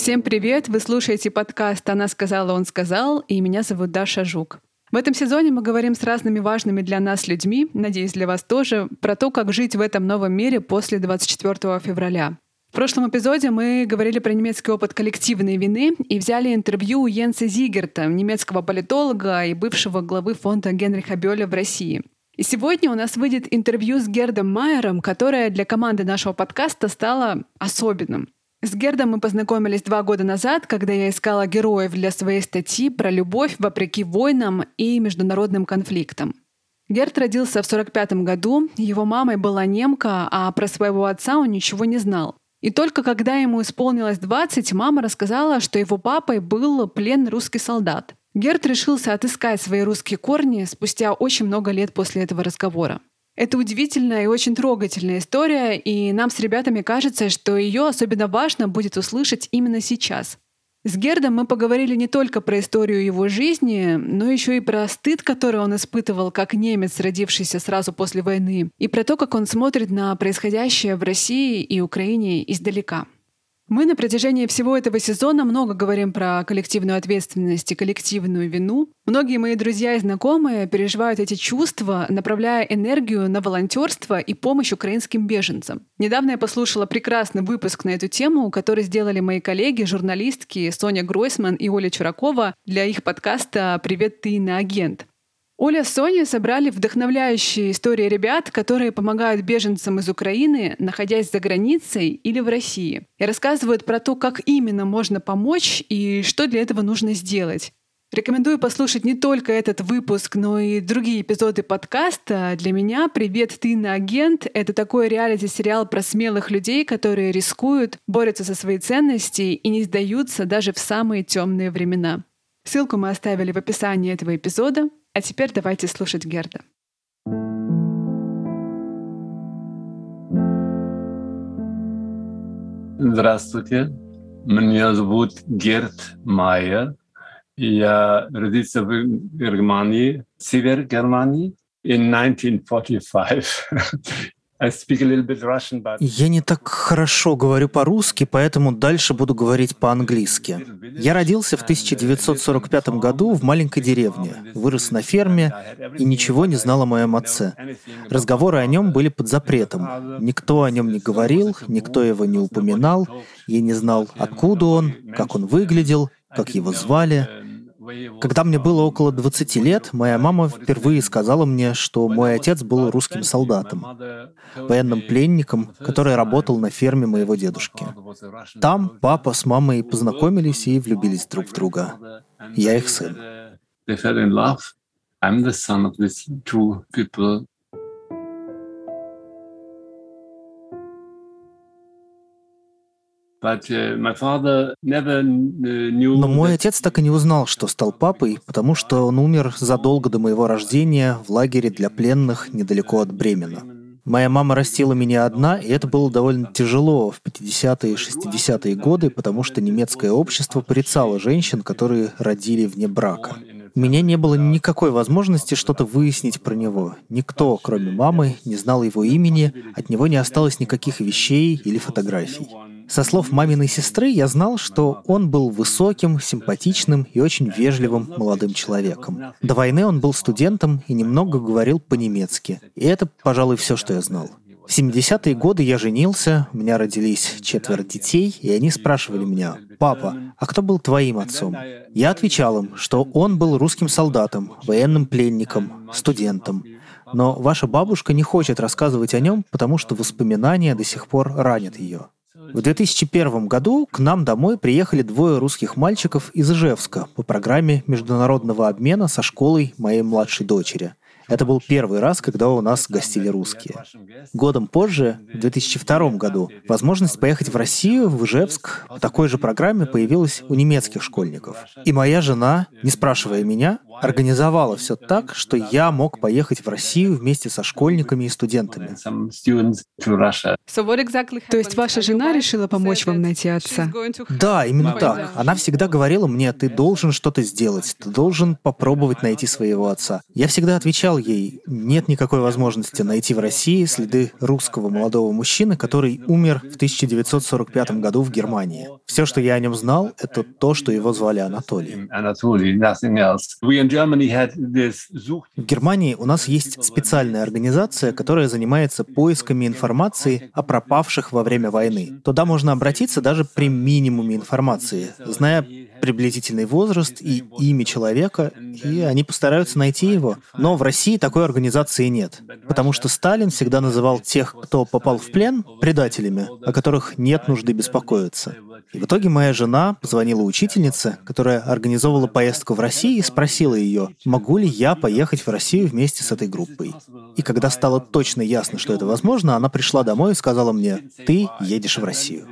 Всем привет! Вы слушаете подкаст «Она сказала, он сказал» и меня зовут Даша Жук. В этом сезоне мы говорим с разными важными для нас людьми, надеюсь, для вас тоже, про то, как жить в этом новом мире после 24 февраля. В прошлом эпизоде мы говорили про немецкий опыт коллективной вины и взяли интервью у Йенса Зигерта, немецкого политолога и бывшего главы фонда Генриха Бёля в России. И сегодня у нас выйдет интервью с Гердом Майером, которое для команды нашего подкаста стало особенным. С Гердом мы познакомились два года назад, когда я искала героев для своей статьи про любовь вопреки войнам и международным конфликтам. Герд родился в 1945 году, его мамой была немка, а про своего отца он ничего не знал. И только когда ему исполнилось 20, мама рассказала, что его папой был пленный русский солдат. Герд решился отыскать свои русские корни спустя очень много лет после этого разговора. Это удивительная и очень трогательная история, и нам с ребятами кажется, что ее особенно важно будет услышать именно сейчас. С Гердом мы поговорили не только про историю его жизни, но еще и про стыд, который он испытывал как немец, родившийся сразу после войны, и про то, как он смотрит на происходящее в России и Украине издалека. Мы на протяжении всего этого сезона много говорим про коллективную ответственность и коллективную вину. Многие мои друзья и знакомые переживают эти чувства, направляя энергию на волонтерство и помощь украинским беженцам. Недавно я послушала прекрасный выпуск на эту тему, который сделали мои коллеги, журналистки Соня Гройсман и Оля Чуракова для их подкаста «Привет, ты на агент». Оля с Соней собрали вдохновляющие истории ребят, которые помогают беженцам из Украины, находясь за границей или в России, и рассказывают про то, как именно можно помочь и что для этого нужно сделать. Рекомендую послушать не только этот выпуск, но и другие эпизоды подкаста. Для меня «Привет, ты на агент» — это такой реалити-сериал про смелых людей, которые рискуют, борются за свои ценности и не сдаются даже в самые темные времена. Ссылку мы оставили в описании этого эпизода. А теперь давайте слушать Герда. Здравствуйте. Меня зовут Герд Майер. Я родился в Германии, север Германии, in 1945. Я не так хорошо говорю по-русски, поэтому дальше буду говорить по-английски. Я родился в 1945 году в маленькой деревне, вырос на ферме и ничего не знал о моем отце. Разговоры о нем были под запретом. Никто о нем не говорил, никто его не упоминал. Я не знал, откуда он, как он выглядел, как его звали. Когда мне было около 20 лет, моя мама впервые сказала мне, что мой отец был русским солдатом, военным пленником, который работал на ферме моего дедушки. Там папа с мамой познакомились и влюбились друг в друга. Я их сын. Но мой отец так и не узнал, что стал папой, потому что он умер задолго до моего рождения в лагере для пленных недалеко от Бремена. Моя мама растила меня одна, и это было довольно тяжело в 50-е и 60-е годы, потому что немецкое общество порицало женщин, которые родили вне брака. У меня не было никакой возможности что-то выяснить про него. Никто, кроме мамы, не знал его имени, от него не осталось никаких вещей или фотографий. Со слов маминой сестры я знал, что он был высоким, симпатичным и очень вежливым молодым человеком. До войны он был студентом и немного говорил по-немецки. И это, пожалуй, все, что я знал. В 70-е годы я женился, у меня родились четверо детей, и они спрашивали меня, «Папа, а кто был твоим отцом?» Я отвечал им, что он был русским солдатом, военным пленником, студентом. Но ваша бабушка не хочет рассказывать о нем, потому что воспоминания до сих пор ранят ее. В 2001 году к нам домой приехали двое русских мальчиков из Ижевска по программе международного обмена со школой моей младшей дочери. Это был первый раз, когда у нас гостили русские. Годом позже, в 2002 году, возможность поехать в Россию, в Ижевск, по такой же программе появилась у немецких школьников. И моя жена, не спрашивая меня, организовала все так, что я мог поехать в Россию вместе со школьниками и студентами. То есть ваша жена решила помочь вам найти отца? Да, именно так. Она всегда говорила мне, ты должен что-то сделать, ты должен попробовать найти своего отца. Я всегда отвечал ей, нет никакой возможности найти в России следы русского молодого мужчины, который умер в 1945 году в Германии. Все, что я о нем знал, это то, что его звали Анатолий. В Германии у нас есть специальная организация, которая занимается поисками информации о пропавших во время войны. Туда можно обратиться даже при минимуме информации, зная приблизительный возраст и имя человека, и они постараются найти его. Но в России такой организации нет, потому что Сталин всегда называл тех, кто попал в плен, предателями, о которых нет нужды беспокоиться. И в итоге моя жена позвонила учительнице, которая организовывала поездку в Россию, и спросила ее, могу ли я поехать в Россию вместе с этой группой. И когда стало точно ясно, что это возможно, она пришла домой и сказала мне, ты едешь в Россию.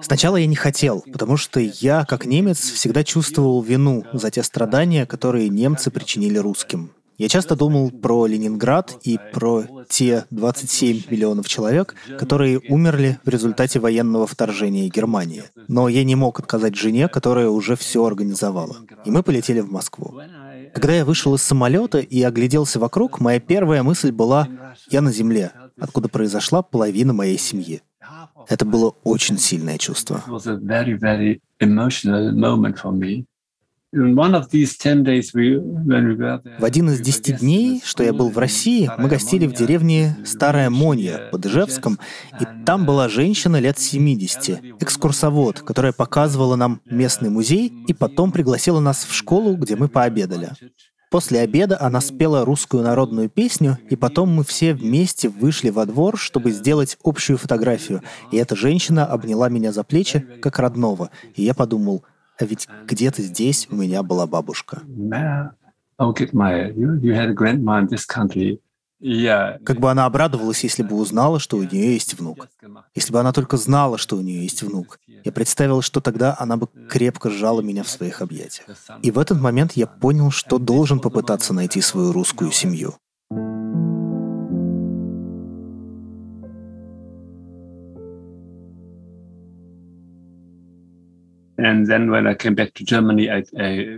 Сначала я не хотел, потому что я, как немец, всегда чувствовал вину за те страдания, которые немцы причинили русским. Я часто думал про Ленинград и про те 27 миллионов человек, которые умерли в результате военного вторжения Германии. Но я не мог отказать жене, которая уже все организовала. И мы полетели в Москву. Когда я вышел из самолета и огляделся вокруг, моя первая мысль была «я на земле», откуда произошла половина моей семьи. Это было очень сильное чувство. В один из десяти дней, что я был в России, мы гостили в деревне Старая Монья под Ижевском, и там была женщина лет 70, экскурсовод, которая показывала нам местный музей и потом пригласила нас в школу, где мы пообедали. После обеда она спела русскую народную песню, и потом мы все вместе вышли во двор, чтобы сделать общую фотографию. И эта женщина обняла меня за плечи, как родного. И я подумал, а ведь где-то здесь у меня была бабушка. Как бы она обрадовалась, если бы узнала, что у нее есть внук. Если бы она только знала, что у нее есть внук. Я представил, что тогда она бы крепко сжала меня в своих объятиях. И в этот момент я понял, что должен попытаться найти свою русскую семью.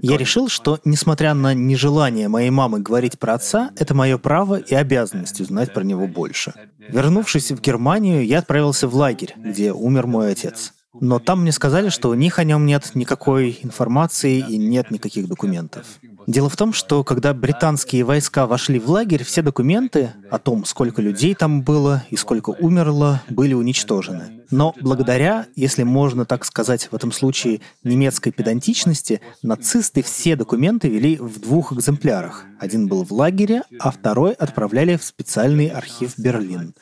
Я решил, что, несмотря на нежелание моей мамы говорить про отца, это мое право и обязанность узнать про него больше. Вернувшись в Германию, я отправился в лагерь, где умер мой отец. Но там мне сказали, что у них о нем нет никакой информации и нет никаких документов. Дело в том, что когда британские войска вошли в лагерь, все документы о том, сколько людей там было и сколько умерло, были уничтожены. Но благодаря, если можно так сказать в этом случае, немецкой педантичности, нацисты все документы вели в двух экземплярах. Один был в лагере, а второй отправляли в специальный архив Берлин.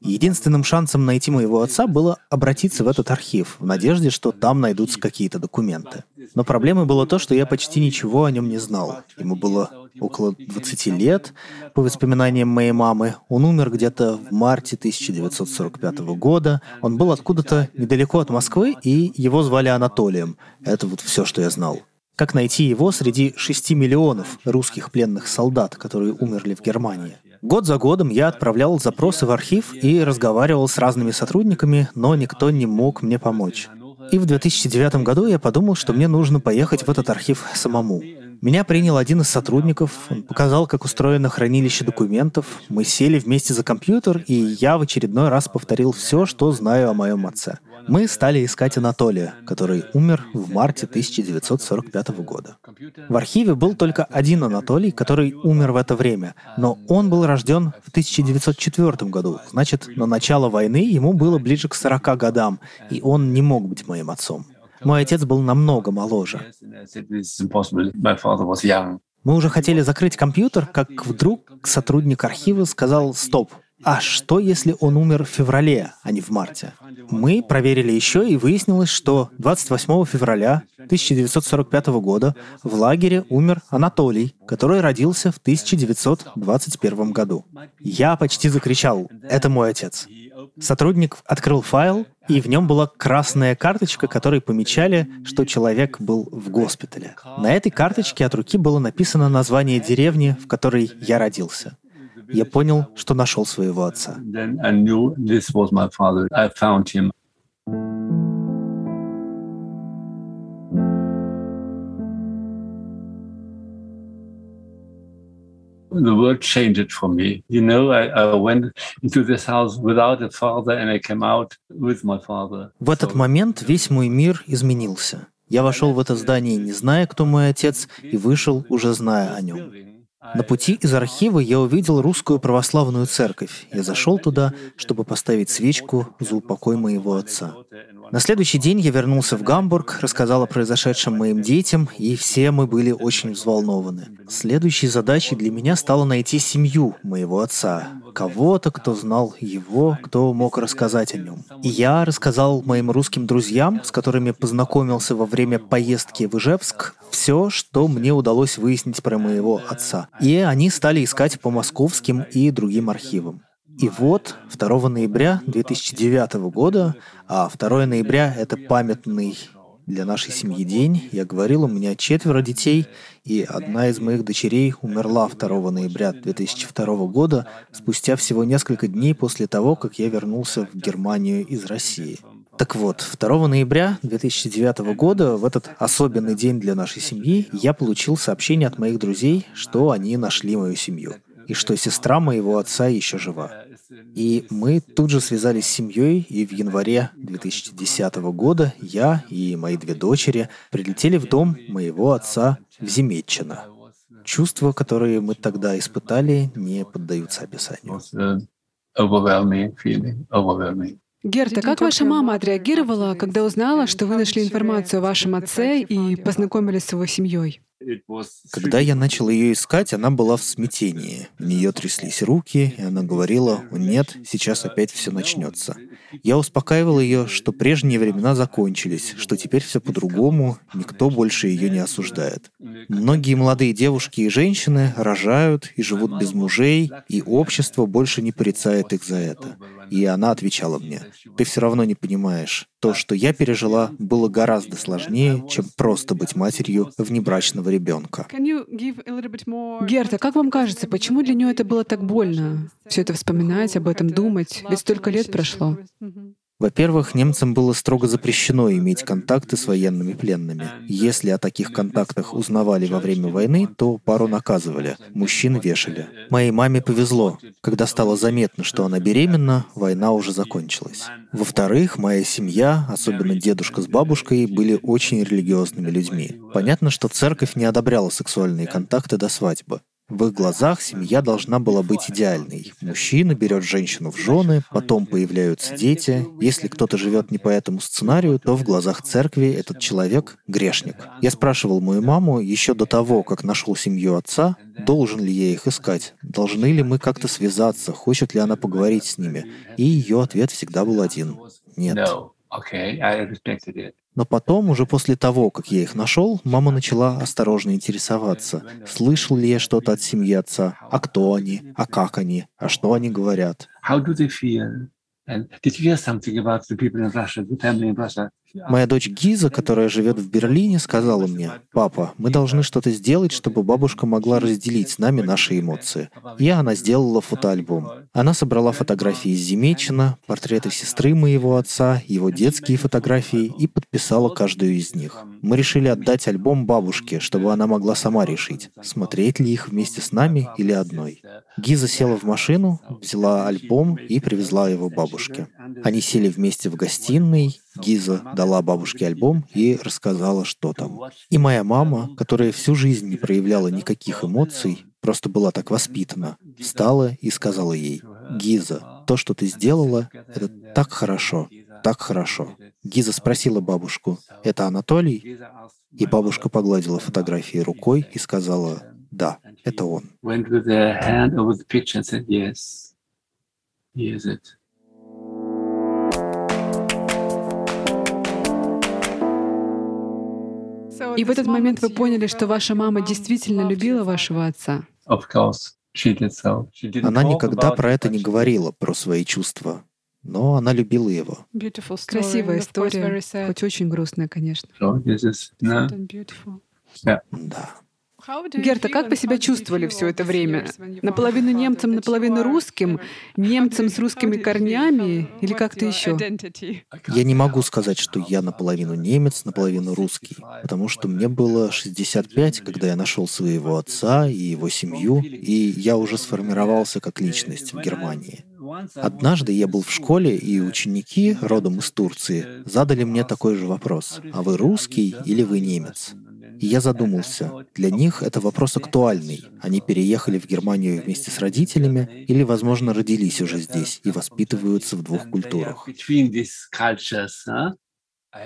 Единственным шансом найти моего отца было обратиться в этот архив, в надежде, что там найдутся какие-то документы. Но проблемой было то, что я почти ничего о нем не знал. Ему было около 20 лет, по воспоминаниям моей мамы. Он умер где-то в марте 1945 года. Он был откуда-то недалеко от Москвы, и его звали Анатолием. Это вот все, что я знал. Как найти его среди 6 миллионов русских пленных солдат, которые умерли в Германии? Год за годом я отправлял запросы в архив и разговаривал с разными сотрудниками, но никто не мог мне помочь. И в 2009 году я подумал, что мне нужно поехать в этот архив самому. Меня принял один из сотрудников, он показал, как устроено хранилище документов. Мы сели вместе за компьютер, и я в очередной раз повторил все, что знаю о моем отце – мы стали искать Анатолия, который умер в марте 1945 года. В архиве был только один Анатолий, который умер в это время, но он был рожден в 1904 году, значит, на начало войны ему было ближе к 40 годам, и он не мог быть моим отцом. Мой отец был намного моложе. Мы уже хотели закрыть компьютер, как вдруг сотрудник архива сказал «стоп», а что если он умер в феврале, а не в марте? Мы проверили еще и выяснилось, что 28 февраля 1945 года в лагере умер Анатолий, который родился в 1921 году. Я почти закричал «Это мой отец!». Сотрудник открыл файл, и в нем была красная карточка, которой помечали, что человек был в госпитале. На этой карточке от руки было написано название деревни, в которой я родился. Я понял, что нашел своего отца. the world changed for me. You know, I, I went into this house without a father and I came out with my father. В этот момент весь мой мир изменился. Я вошел в это здание, не зная, кто мой отец, и вышел, уже зная о нем. На пути из архива я увидел русскую православную церковь. Я зашел туда, чтобы поставить свечку за упокой моего отца. На следующий день я вернулся в Гамбург, рассказал о произошедшем моим детям, и все мы были очень взволнованы. Следующей задачей для меня стало найти семью моего отца, кого-то, кто знал его, кто мог рассказать о нем. И я рассказал моим русским друзьям, с которыми познакомился во время поездки в Ижевск, все, что мне удалось выяснить про моего отца. И они стали искать по московским и другим архивам. И вот 2 ноября 2009 года, а 2 ноября — это памятный для нашей семьи день. Я говорил, у меня четверо детей, и одна из моих дочерей умерла 2 ноября 2002 года, спустя всего несколько дней после того, как я вернулся в Германию из России. Так вот, 2 ноября 2009 года, в этот особенный день для нашей семьи, я получил сообщение от моих друзей, что они нашли мою семью и что сестра моего отца еще жива. И мы тут же связались с семьей, и в январе 2010 года я и мои две дочери прилетели в дом моего отца в Земетчино. Чувства, которые мы тогда испытали, не поддаются описанию. Герта, как ваша мама отреагировала, когда узнала, что вы нашли информацию о вашем отце и познакомились с его семьей? Когда я начал ее искать, она была в смятении. У нее тряслись руки, и она говорила, «Нет, сейчас опять все начнется». Я успокаивал ее, что прежние времена закончились, что теперь все по-другому, никто больше ее не осуждает. Многие молодые девушки и женщины рожают и живут без мужей, и общество больше не порицает их за это. И она отвечала мне, «Ты все равно не понимаешь. То, что я пережила, было гораздо сложнее, чем просто быть матерью внебрачного ребенка». Герта, как вам кажется, почему для нее это было так больно? Все это вспоминать, об этом думать? Ведь столько лет прошло. Во-первых, немцам было строго запрещено иметь контакты с военными пленными. Если о таких контактах узнавали во время войны, то пару наказывали, мужчин вешали. Моей маме повезло. Когда стало заметно, что она беременна, война уже закончилась. Во-вторых, моя семья, особенно дедушка с бабушкой, были очень религиозными людьми. Понятно, что церковь не одобряла сексуальные контакты до свадьбы. В их глазах семья должна была быть идеальной. Мужчина берет женщину в жены, потом появляются дети. Если кто-то живет не по этому сценарию, то в глазах церкви этот человек — грешник. Я спрашивал мою маму еще до того, как нашел семью отца, должен ли я их искать, должны ли мы как-то связаться, хочет ли она поговорить с ними. И ее ответ всегда был один — нет. Но потом, уже после того, как я их нашел, мама начала осторожно интересоваться, слышал ли я что-то от семьи отца, а кто они, а как они, а что они говорят. Моя дочь Гиза, которая живет в Берлине, сказала мне, «Папа, мы должны что-то сделать, чтобы бабушка могла разделить с нами наши эмоции». И она сделала фотоальбом. Она собрала фотографии из Земечина, портреты сестры моего отца, его детские фотографии и подписала каждую из них. Мы решили отдать альбом бабушке, чтобы она могла сама решить, смотреть ли их вместе с нами или одной. Гиза села в машину, взяла альбом и привезла его бабушке. Они сели вместе в гостиной, Гиза дала бабушке альбом и рассказала, что там. И моя мама, которая всю жизнь не проявляла никаких эмоций, просто была так воспитана, встала и сказала ей, «Гиза, то, что ты сделала, это так хорошо, так хорошо». Гиза спросила бабушку, «Это Анатолий?» И бабушка погладила фотографии рукой и сказала, «Да, это он». И в этот момент вы поняли, что ваша мама действительно любила вашего отца. Of course, she did so. She didn't Она talk никогда about про it, это не she- говорила, про свои чувства. Но она любила его. Красивая история, хоть очень грустная, конечно. Да. Герта, как вы себя чувствовали все это время? Наполовину немцем, наполовину русским? Немцем с русскими корнями или как-то еще? Я не могу сказать, что я наполовину немец, наполовину русский, потому что мне было 65, когда я нашел своего отца и его семью, и я уже сформировался как личность в Германии. Однажды я был в школе, и ученики, родом из Турции, задали мне такой же вопрос. А вы русский или вы немец? И я задумался. Для них это вопрос актуальный. Они переехали в Германию вместе с родителями или, возможно, родились уже здесь и воспитываются в двух культурах.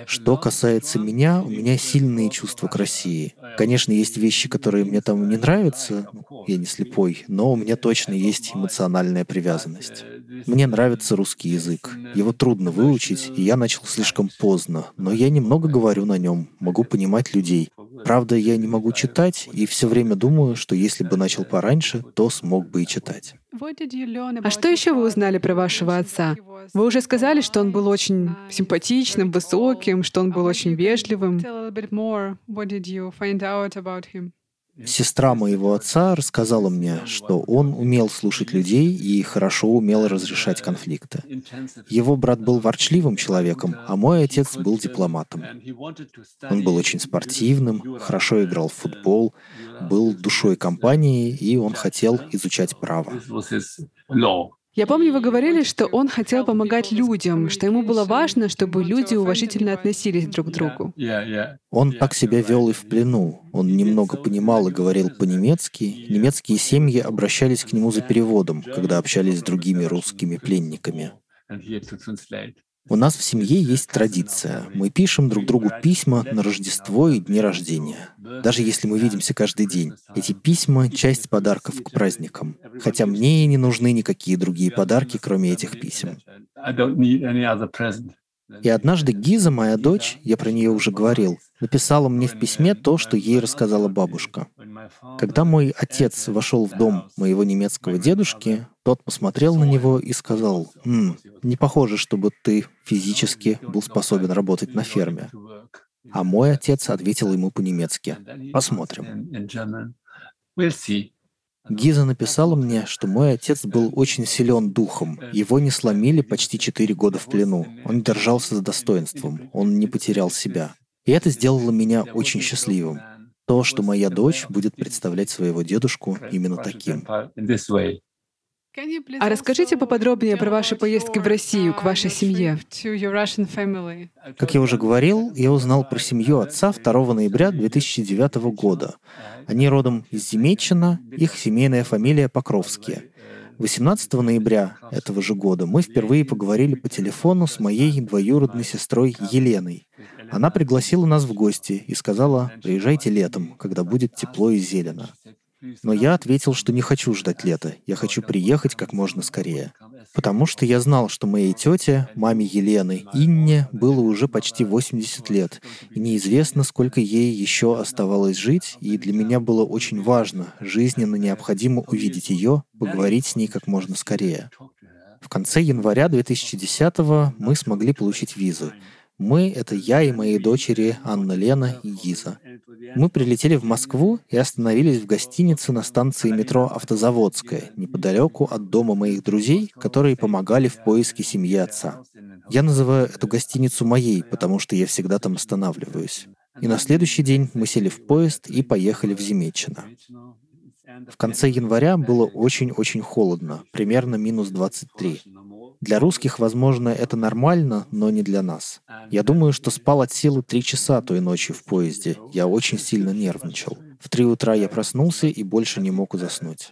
Что касается меня, у меня сильные чувства к России. Конечно, есть вещи, которые мне там не нравятся, я не слепой, но у меня точно есть эмоциональная привязанность. Мне нравится русский язык. Его трудно выучить, и я начал слишком поздно, но я немного говорю на нем, могу понимать людей. Правда, я не могу читать, и все время думаю, что если бы начал пораньше, то смог бы и читать. А что еще вы узнали про вашего отца? Вы уже сказали, что он был очень симпатичным, высоким, что он был очень вежливым. Сестра моего отца рассказала мне, что он умел слушать людей и хорошо умел разрешать конфликты. Его брат был ворчливым человеком, а мой отец был дипломатом. Он был очень спортивным, хорошо играл в футбол, был душой компании, и он хотел изучать право. Я помню, вы говорили, что он хотел помогать людям, что ему было важно, чтобы люди уважительно относились друг к другу. Он так себя вел и в плену. Он немного понимал и говорил по-немецки. Немецкие семьи обращались к нему за переводом, когда общались с другими русскими пленниками. У нас в семье есть традиция. Мы пишем друг другу письма на Рождество и дни рождения. Даже если мы видимся каждый день. Эти письма — часть подарков к праздникам. Хотя мне не нужны никакие другие подарки, кроме этих писем. И однажды Гиза, моя дочь, я про нее уже говорил, написала мне в письме то, что ей рассказала бабушка. Когда мой отец вошел в дом моего немецкого дедушки, тот посмотрел на него и сказал, «М, «Не похоже, чтобы ты физически был способен работать на ферме». А мой отец ответил ему по-немецки. Посмотрим. Гиза написала мне, что мой отец был очень силен духом. Его не сломили почти четыре года в плену. Он держался с достоинством. Он не потерял себя. И это сделало меня очень счастливым. То, что моя дочь будет представлять своего дедушку именно таким. А расскажите поподробнее про ваши поездки в Россию, к вашей семье. Как я уже говорил, я узнал про семью отца 2 ноября 2009 года. Они родом из Земечина, их семейная фамилия Покровские. 18 ноября этого же года мы впервые поговорили по телефону с моей двоюродной сестрой Еленой. Она пригласила нас в гости и сказала, приезжайте летом, когда будет тепло и зелено. Но я ответил, что не хочу ждать лета, я хочу приехать как можно скорее. Потому что я знал, что моей тете, маме Елены, Инне, было уже почти 80 лет, и неизвестно, сколько ей еще оставалось жить, и для меня было очень важно, жизненно необходимо увидеть ее, поговорить с ней как можно скорее. В конце января 2010 мы смогли получить визу. Мы — это я и мои дочери Анна Лена и Гиза. Мы прилетели в Москву и остановились в гостинице на станции метро «Автозаводская», неподалеку от дома моих друзей, которые помогали в поиске семьи отца. Я называю эту гостиницу моей, потому что я всегда там останавливаюсь. И на следующий день мы сели в поезд и поехали в Земечино. В конце января было очень-очень холодно, примерно минус 23. Для русских, возможно, это нормально, но не для нас. Я думаю, что спал от силы три часа той ночью в поезде. Я очень сильно нервничал. В три утра я проснулся и больше не мог заснуть.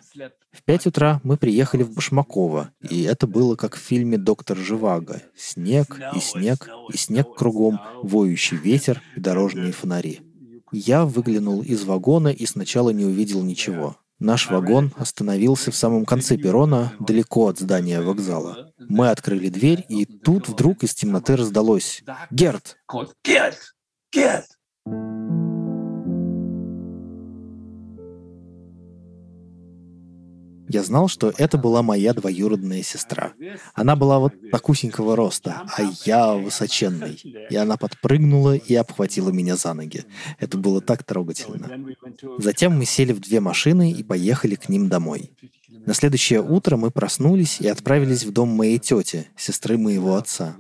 В пять утра мы приехали в Башмаково, и это было как в фильме «Доктор Живаго». Снег и снег, и снег кругом, воющий ветер и дорожные фонари. Я выглянул из вагона и сначала не увидел ничего. Наш вагон остановился в самом конце перрона, далеко от здания вокзала. Мы открыли дверь, и тут вдруг из темноты раздалось «Герт!» Get! Get! Я знал, что это была моя двоюродная сестра. Она была вот такусенького роста, а я высоченный. И она подпрыгнула и обхватила меня за ноги. Это было так трогательно. Затем мы сели в две машины и поехали к ним домой. На следующее утро мы проснулись и отправились в дом моей тети, сестры моего отца.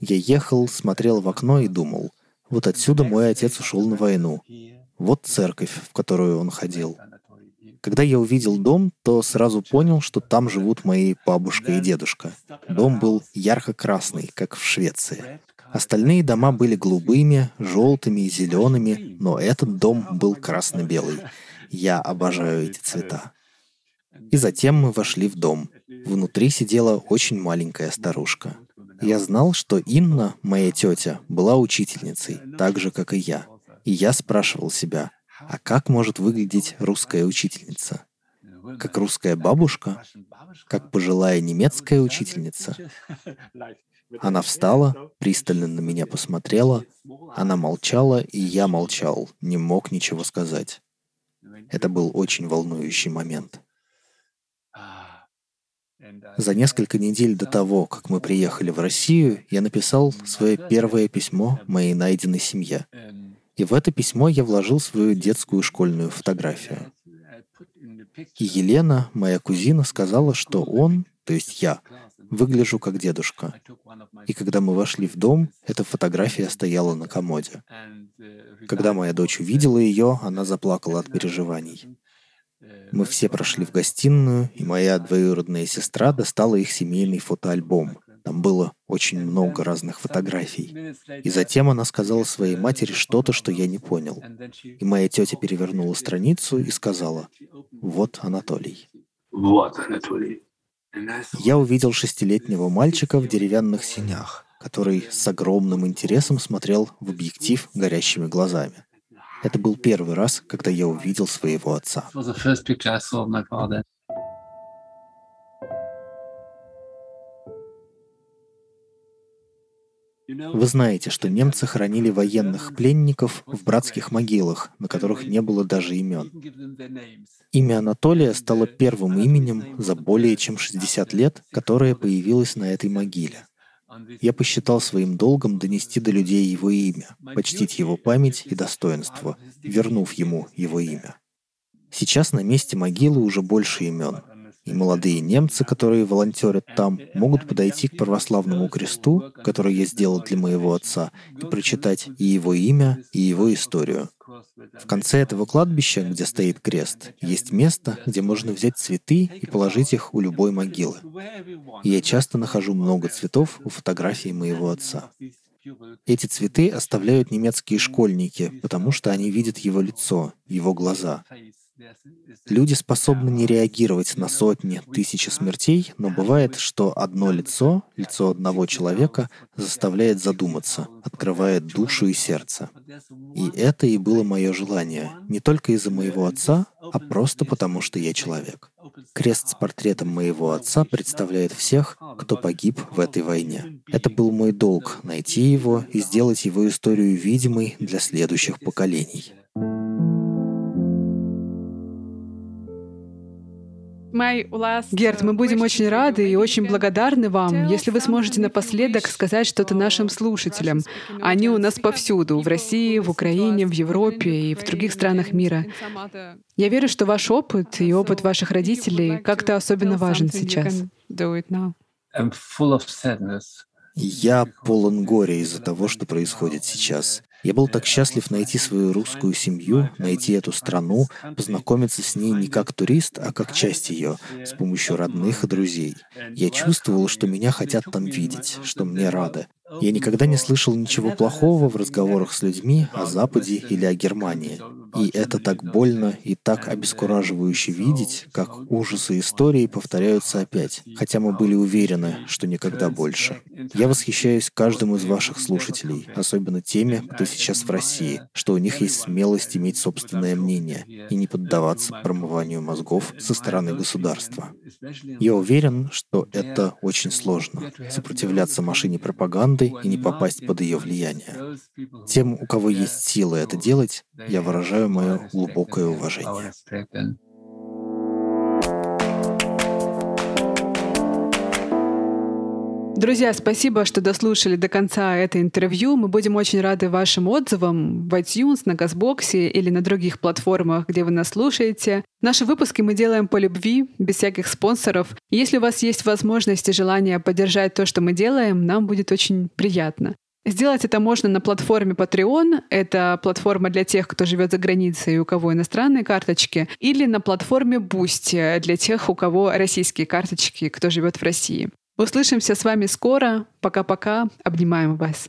Я ехал, смотрел в окно и думал, вот отсюда мой отец ушел на войну. Вот церковь, в которую он ходил. Когда я увидел дом, то сразу понял, что там живут мои бабушка и дедушка. Дом был ярко-красный, как в Швеции. Остальные дома были голубыми, желтыми и зелеными, но этот дом был красно-белый. Я обожаю эти цвета. И затем мы вошли в дом. Внутри сидела очень маленькая старушка. Я знал, что Инна, моя тетя, была учительницей, так же, как и я. И я спрашивал себя, а как может выглядеть русская учительница? Как русская бабушка? Как пожилая немецкая учительница? Она встала, пристально на меня посмотрела, она молчала, и я молчал, не мог ничего сказать. Это был очень волнующий момент. За несколько недель до того, как мы приехали в Россию, я написал свое первое письмо моей найденной семье. И в это письмо я вложил свою детскую школьную фотографию. И Елена, моя кузина, сказала, что он, то есть я, выгляжу как дедушка. И когда мы вошли в дом, эта фотография стояла на комоде. Когда моя дочь увидела ее, она заплакала от переживаний. Мы все прошли в гостиную, и моя двоюродная сестра достала их семейный фотоальбом. Там было очень много разных фотографий. И затем она сказала своей матери что-то, что я не понял. И моя тетя перевернула страницу и сказала, «Вот Анатолий». Вот Анатолий. Я увидел шестилетнего мальчика в деревянных синях, который с огромным интересом смотрел в объектив горящими глазами. Это был первый раз, когда я увидел своего отца. Вы знаете, что немцы хранили военных пленников в братских могилах, на которых не было даже имен. Имя Анатолия стало первым именем за более чем 60 лет, которое появилось на этой могиле. Я посчитал своим долгом донести до людей его имя, почтить его память и достоинство, вернув ему его имя. Сейчас на месте могилы уже больше имен, и молодые немцы, которые волонтерят там, могут подойти к православному кресту, который я сделал для моего отца, и прочитать и его имя, и его историю. В конце этого кладбища, где стоит крест, есть место, где можно взять цветы и положить их у любой могилы. И я часто нахожу много цветов у фотографии моего отца. Эти цветы оставляют немецкие школьники, потому что они видят его лицо, его глаза. Люди способны не реагировать на сотни, тысячи смертей, но бывает, что одно лицо, лицо одного человека, заставляет задуматься, открывает душу и сердце. И это и было мое желание, не только из-за моего отца, а просто потому, что я человек. Крест с портретом моего отца представляет всех, кто погиб в этой войне. Это был мой долг — найти его и сделать его историю видимой для следующих поколений. Герт, мы будем очень рады и очень благодарны вам, если вы сможете напоследок сказать что-то нашим слушателям. Они у нас повсюду, в России, в Украине, в Европе и в других странах мира. Я верю, что ваш опыт и опыт ваших родителей как-то особенно важен сейчас. Я полон горя из-за того, что происходит сейчас. Я был так счастлив найти свою русскую семью, найти эту страну, познакомиться с ней не как турист, а как часть ее, с помощью родных и друзей. Я чувствовал, что меня хотят там видеть, что мне рады. Я никогда не слышал ничего плохого в разговорах с людьми о Западе или о Германии. И это так больно и так обескураживающе видеть, как ужасы истории повторяются опять, хотя мы были уверены, что никогда больше. Я восхищаюсь каждым из ваших слушателей, особенно теми, кто сейчас в России, что у них есть смелость иметь собственное мнение и не поддаваться промыванию мозгов со стороны государства. Я уверен, что это очень сложно — сопротивляться машине пропаганды и не попасть под ее влияние. Тем, у кого есть силы это делать, я выражаю мое глубокое уважение. Друзья, спасибо, что дослушали до конца это интервью. Мы будем очень рады вашим отзывам в iTunes, на Газбоксе или на других платформах, где вы нас слушаете. Наши выпуски мы делаем по любви, без всяких спонсоров. Если у вас есть возможность и желание поддержать то, что мы делаем, нам будет очень приятно. Сделать это можно на платформе Patreon. Это платформа для тех, кто живет за границей и у кого иностранные карточки. Или на платформе Boosty для тех, у кого российские карточки, кто живет в России. Услышимся с вами скоро. Пока-пока. Обнимаем вас.